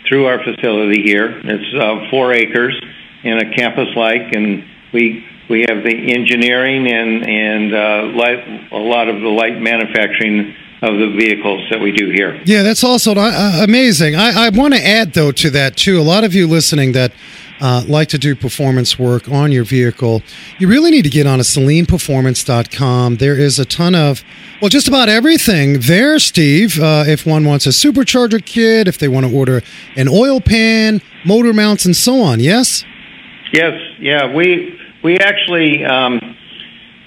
through our facility here. It's uh, four acres in a campus-like, and we we have the engineering and and uh, light, a lot of the light manufacturing of the vehicles that we do here. Yeah, that's also uh, amazing. I, I want to add, though, to that, too. A lot of you listening that uh, like to do performance work on your vehicle, you really need to get on a SaleenPerformance.com. There is a ton of, well, just about everything there, Steve. Uh, if one wants a supercharger kit, if they want to order an oil pan, motor mounts, and so on. Yes? Yes, yeah. We, we actually. Um,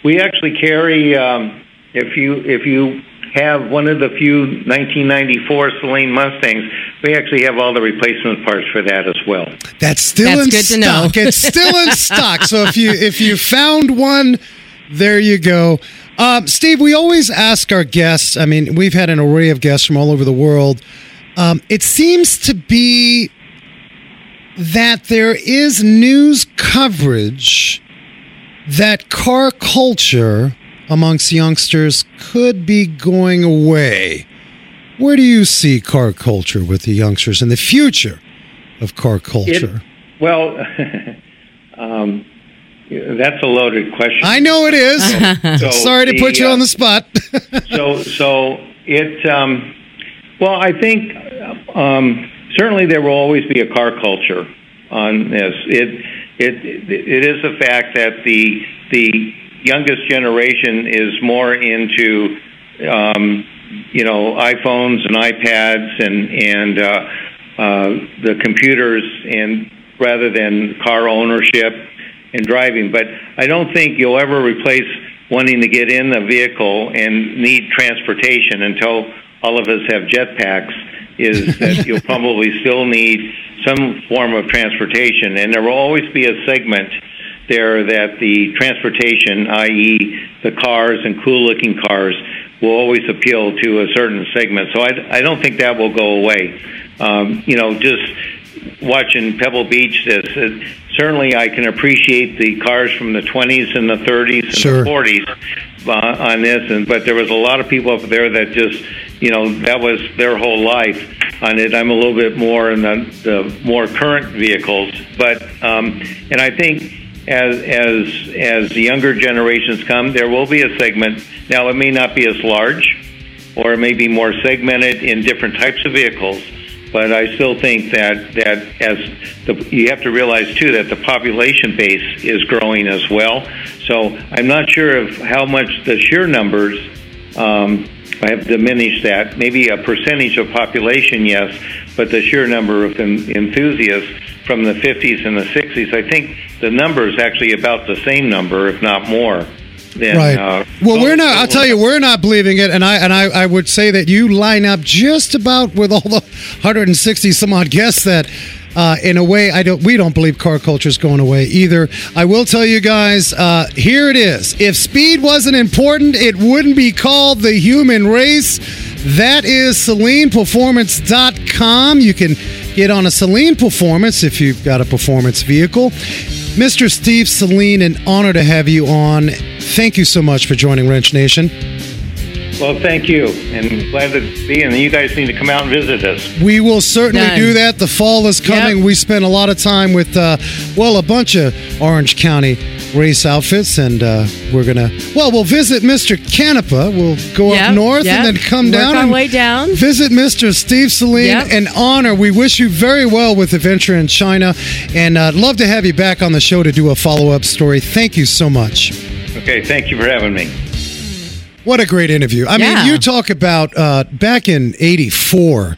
we actually carry um, if you if you have one of the few 1994 Saleen Mustangs. We actually have all the replacement parts for that as well. That's still That's in good stock. To know. it's still in stock. So if you if you found one, there you go. Um, Steve, we always ask our guests. I mean, we've had an array of guests from all over the world. Um, it seems to be that there is news coverage that car culture amongst youngsters could be going away. Where do you see car culture with the youngsters and the future of car culture? It, well, um, that's a loaded question. I know it is. so Sorry to the, put you uh, on the spot. so, so it. Um, well, I think um, certainly there will always be a car culture on this. It it it is a fact that the the youngest generation is more into um, you know iPhones and iPads and and uh, uh, the computers and rather than car ownership and driving. But I don't think you'll ever replace wanting to get in a vehicle and need transportation until all of us have jetpacks. Is that you'll probably still need some form of transportation, and there will always be a segment there that the transportation, i.e., the cars and cool looking cars, will always appeal to a certain segment. So I, I don't think that will go away. Um, you know, just watching Pebble Beach, this uh, certainly I can appreciate the cars from the 20s and the 30s and Sure. the 40s uh, on this, and but there was a lot of people up there that just, you know, that was their whole life on it. I'm a little bit more in the, the more current vehicles, but um, and I think as as as the younger generations come, there will be a segment. Now, it may not be as large, or it may be more segmented in different types of vehicles. But I still think that that as the, you have to realize too that the population base is growing as well. So I'm not sure of how much the sheer numbers um, have diminished that. Maybe a percentage of population, yes, but the sheer number of en- enthusiasts from the 50s and the 60s, I think the number is actually about the same number, if not more. Than, Right. uh, well, we're not. I'll tell you, we're not believing it, and I and I, I would say that you line up just about with all the 160 some odd guests that. Uh, in a way, I don't. We don't believe car culture is going away either. I will tell you guys. Uh, here it is. If speed wasn't important, it wouldn't be called the human race. That is SaleenPerformance.com. You can get on a Saleen Performance if you've got a performance vehicle. Mr. Steve Saleen, an honor to have you on. Thank you so much for joining Wrench Nation. Well, thank you, and glad to be. And you guys need to come out and visit us. We will certainly Done. do that. The fall is coming. Yep. We spent a lot of time with, uh, well, a bunch of Orange County race outfits, and uh, we're gonna. Well, we'll visit Mr. Canepa. We'll go Yep, up north yep. and then come Work down our and way down. Visit Mr. Steve Saleen. Yep. An honor. We wish you very well with Adventure in China, and uh, love to have you back on the show to do a follow up story. Thank you so much. Okay, thank you for having me. What a great interview. I Yeah. mean, you talk about uh, back in 84,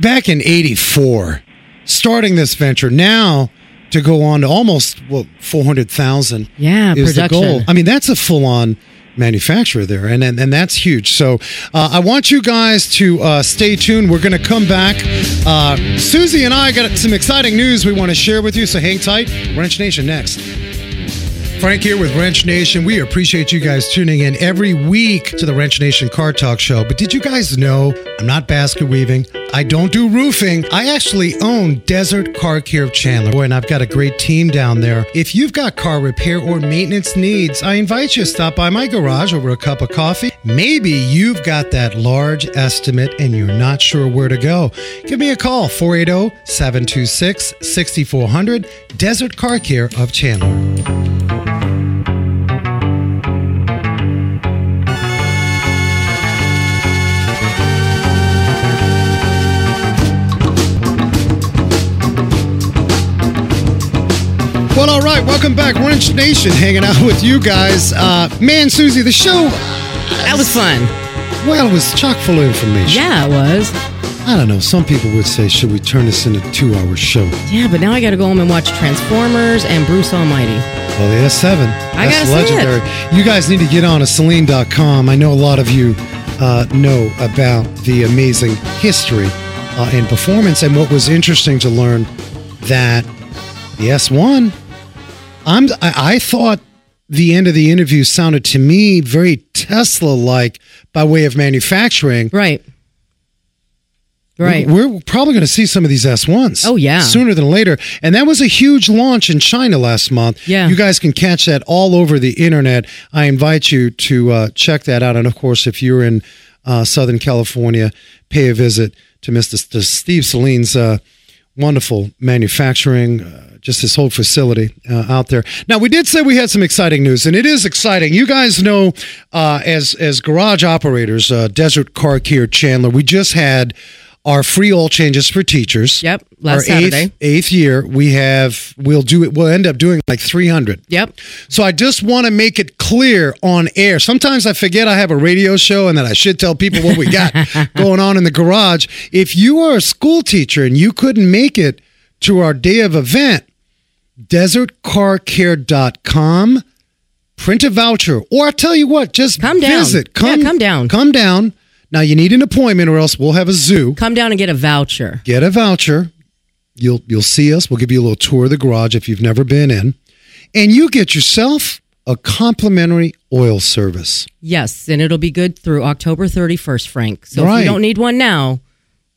back in 84, starting this venture now to go on to almost, well, 400,000 Yeah, is the goal. I mean, that's a full on manufacturer there, and, and, and that's huge. So uh, I want you guys to uh, stay tuned. We're going to come back. Uh, Susie and I got some exciting news we want to share with you, so hang tight. Wrench Nation next. Frank here with Wrench Nation. We appreciate you guys tuning in every week to the Wrench Nation Car Talk Show. But did you guys know I'm not basket weaving? I don't do roofing. I actually own Desert Car Care of Chandler. Boy, and I've got a great team down there. If you've got car repair or maintenance needs, I invite you to stop by my garage over a cup of coffee. Maybe you've got that large estimate and you're not sure where to go. Give me a call, 480 726 6400, Desert Car Care of Chandler. Well, all right. Welcome back, Wrench Nation, hanging out with you guys. Uh, man, Susie, the show, That was fun. well, it was chock full of information. Yeah, it was. I don't know. Some people would say, should we turn this into a two hour show? Yeah, but now I got to go home and watch Transformers and Bruce Almighty. Well, the S7. I That's gotta see it. legendary. You guys need to get on to Saleen.com. I know a lot of you uh, know about the amazing history uh, and performance. And what was interesting to learn that the S1, I'm, I, I thought the end of the interview sounded to me very Tesla like by way of manufacturing. Right. Right. We're probably going to see some of these S1s. Oh, yeah. Sooner than later. And that was a huge launch in China last month. Yeah. You guys can catch that all over the internet. I invite you to uh, check that out. And of course, if you're in uh, Southern California, pay a visit to Mr. Steve Saleen's uh, wonderful manufacturing. Uh, just this whole facility uh, out there. Now we did say we had some exciting news, and it is exciting. You guys know, uh, as as garage operators, uh, Desert Car Care Chandler, we just had our free oil changes for teachers. Yep, last our Saturday. Eighth, eighth year, we have. We'll do it. We'll end up doing like three hundred. Yep. So I just want to make it clear on air. Sometimes I forget I have a radio show and that I should tell people what we got going on in the garage. If you are a school teacher and you couldn't make it to our day of event, desertcarcare.com, print a voucher, or I tell you what, just Come down. visit. Yeah, come down. Come down. Now you need an appointment or else we'll have a zoo Come down and get a voucher. get a voucher. You'll you'll see us. We'll give you a little tour of the garage if you've never been in, and you get yourself a complimentary oil service. Yes, and it'll be good through October 31st, Frank. So if you don't need one now,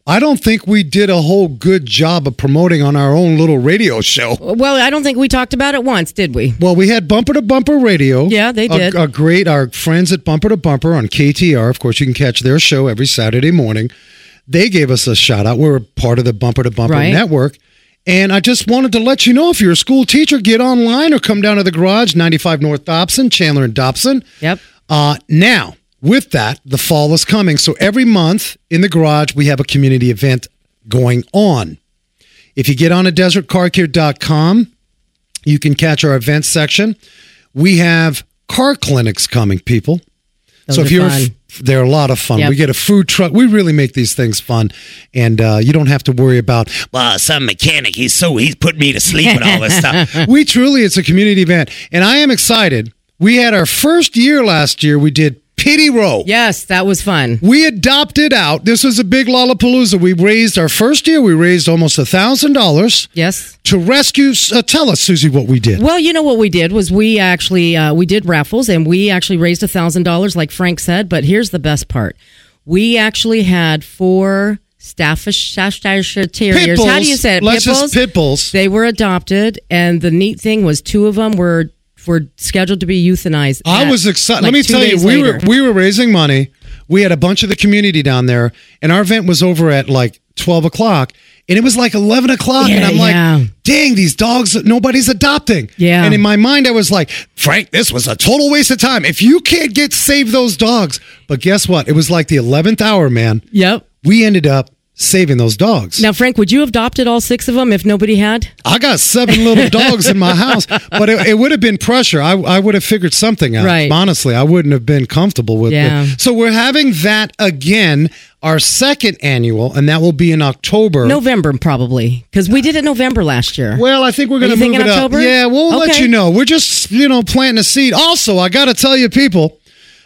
I don't think we did a whole good job of promoting on our own little radio show. well, I don't think we talked about it once, did we? Well, we had Bumper to Bumper Radio. Yeah, they A- did. A, great, our friends at Bumper to Bumper on KTR. Of course, you can catch their show every Saturday morning. They gave us a shout out. We're part of the Bumper to Bumper Right. network. And I just wanted to let you know if you're a school teacher, get online or come down to the garage, 95 North Dobson, Chandler and Dobson. Yep. Uh, now, with that, the fall is coming. So every month in the garage, we have a community event going on. If you get on to desertcarcare.com, you can catch our events section. We have car clinics coming, people. Those so if you're, fun. they're a lot of fun. Yep. We get a food truck. We really make these things fun, and uh, you don't have to worry about. Well, some mechanic, he's so he's put me to sleep and all this stuff. we truly, it's a community event, and I am excited. We had our first year last year. We did Pity Row. Yes, that was fun. We adopted out. This was a big Lollapalooza. We raised our first year. We raised almost a thousand dollars Yes. to rescue. Uh, tell us, Susie, what we did. Well, you know what we did was we actually uh, we did raffles and we actually raised a thousand dollars, like Frank said. But here's the best part: we actually had four Staffordshire Terriers. How do you say it? Let's Pit bulls? just pit bulls. They were adopted, and the neat thing was two of them were were scheduled to be euthanized. I at- was excited. like Let me tell you, we later. were we were raising money. We had a bunch of the community down there, and our event was over at like twelve o'clock, and it was like eleven o'clock, and I'm like, "Dang, these dogs! Nobody's adopting." Yeah. And in my mind, I was like, "Frank, this was a total waste of time. If you can't get save those dogs." But guess what? It was like the eleventh hour, man. Yep. We ended up saving those dogs. Now, Frank, would you have adopted all six of them if nobody had? I got seven little dogs in my house, but it, it would have been pressure. I, I would have figured something out. Right. Honestly, I wouldn't have been comfortable with Yeah. it. So we're having that again, our second annual, and that will be in October. November, probably, because we did it November last year. Well, I think we're going to move it October? up. Yeah, we'll let you know. We're just, you know, planting a seed. Also, I got to tell you, people,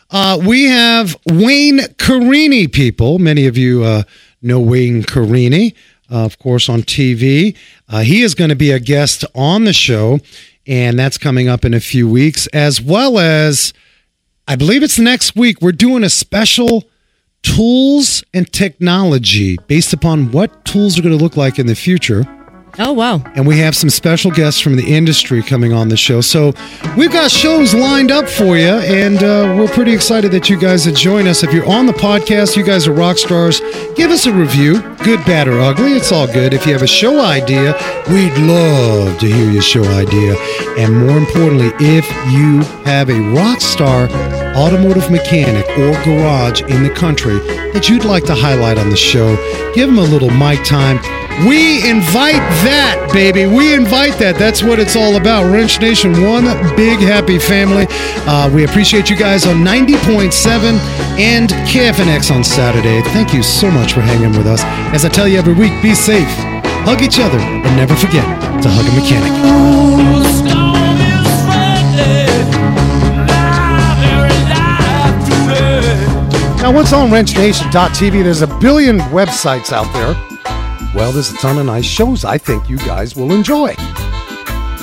uh, we have Wayne Carini, people. Many of you uh, Wayne Carini, uh, of course, on TV. Uh, he is going to be a guest on the show, and that's coming up in a few weeks, as well as, I believe it's next week, we're doing a special tools and technology based upon what tools are going to look like in the future Oh wow! and we have some special guests from the industry coming on the show. So we've got shows lined up for you, and uh, we're pretty excited that you guys would join us. If you're on the podcast, you guys are rock stars. Give us a review, good, bad, or ugly. It's all good. If you have a show idea, we'd love to hear your show idea. And more importantly, if you have a rock star automotive mechanic or garage in the country that you'd like to highlight on the show, give them a little mic time. We invite that, baby. We invite that. That's what it's all about. Wrench Nation, one big happy family. Uh, we appreciate you guys on 90.7 and KFNX on Saturday. Thank you so much for hanging with us. As I tell you every week, be safe, hug each other, and never forget to hug a mechanic. Now, what's on WrenchNation.tv? There's a billion websites out there. Well, there's a ton of nice shows I think you guys will enjoy.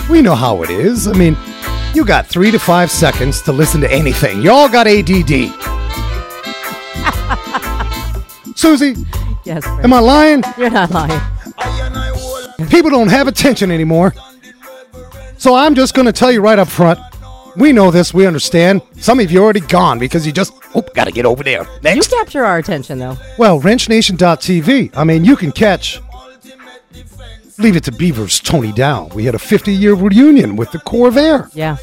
We know how it is. I mean, you got three to five seconds to listen to anything. You all got ADD. Susie, Yes, am I lying? you're not lying. People don't have attention anymore. So I'm just going to tell you right up front. We know this. We understand. Some of you already gone because you just, oh, got to get over there. You Next. capture our attention, though. Well, WrenchNation.tv. I mean, you can catch. Leave it to Beaver's Tony Dow. We had a 50 year reunion with the Corvair. Yeah.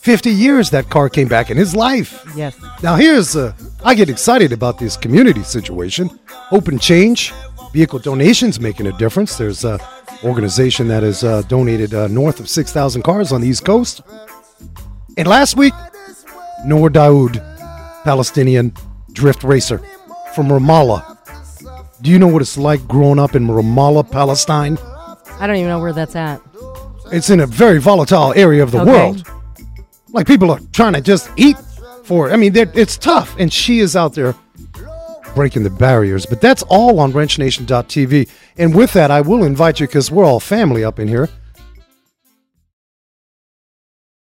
50 years that car came back in his life. Yes. Now, here's uh, I get excited about this community situation. Open Change, vehicle donations making a difference. There's a organization that has uh, donated uh, north of 6,000 cars on the East Coast. And last week, Noor Daoud, Palestinian drift racer from Ramallah. Do you know what it's like growing up in Ramallah, Palestine? I don't even know where that's at. It's in a very volatile area of the Okay. world. Like people are trying to just eat for it. I mean, it's tough, and she is out there breaking the barriers. But that's all on WrenchNation.tv. And with that, I will invite you because we're all family up in here.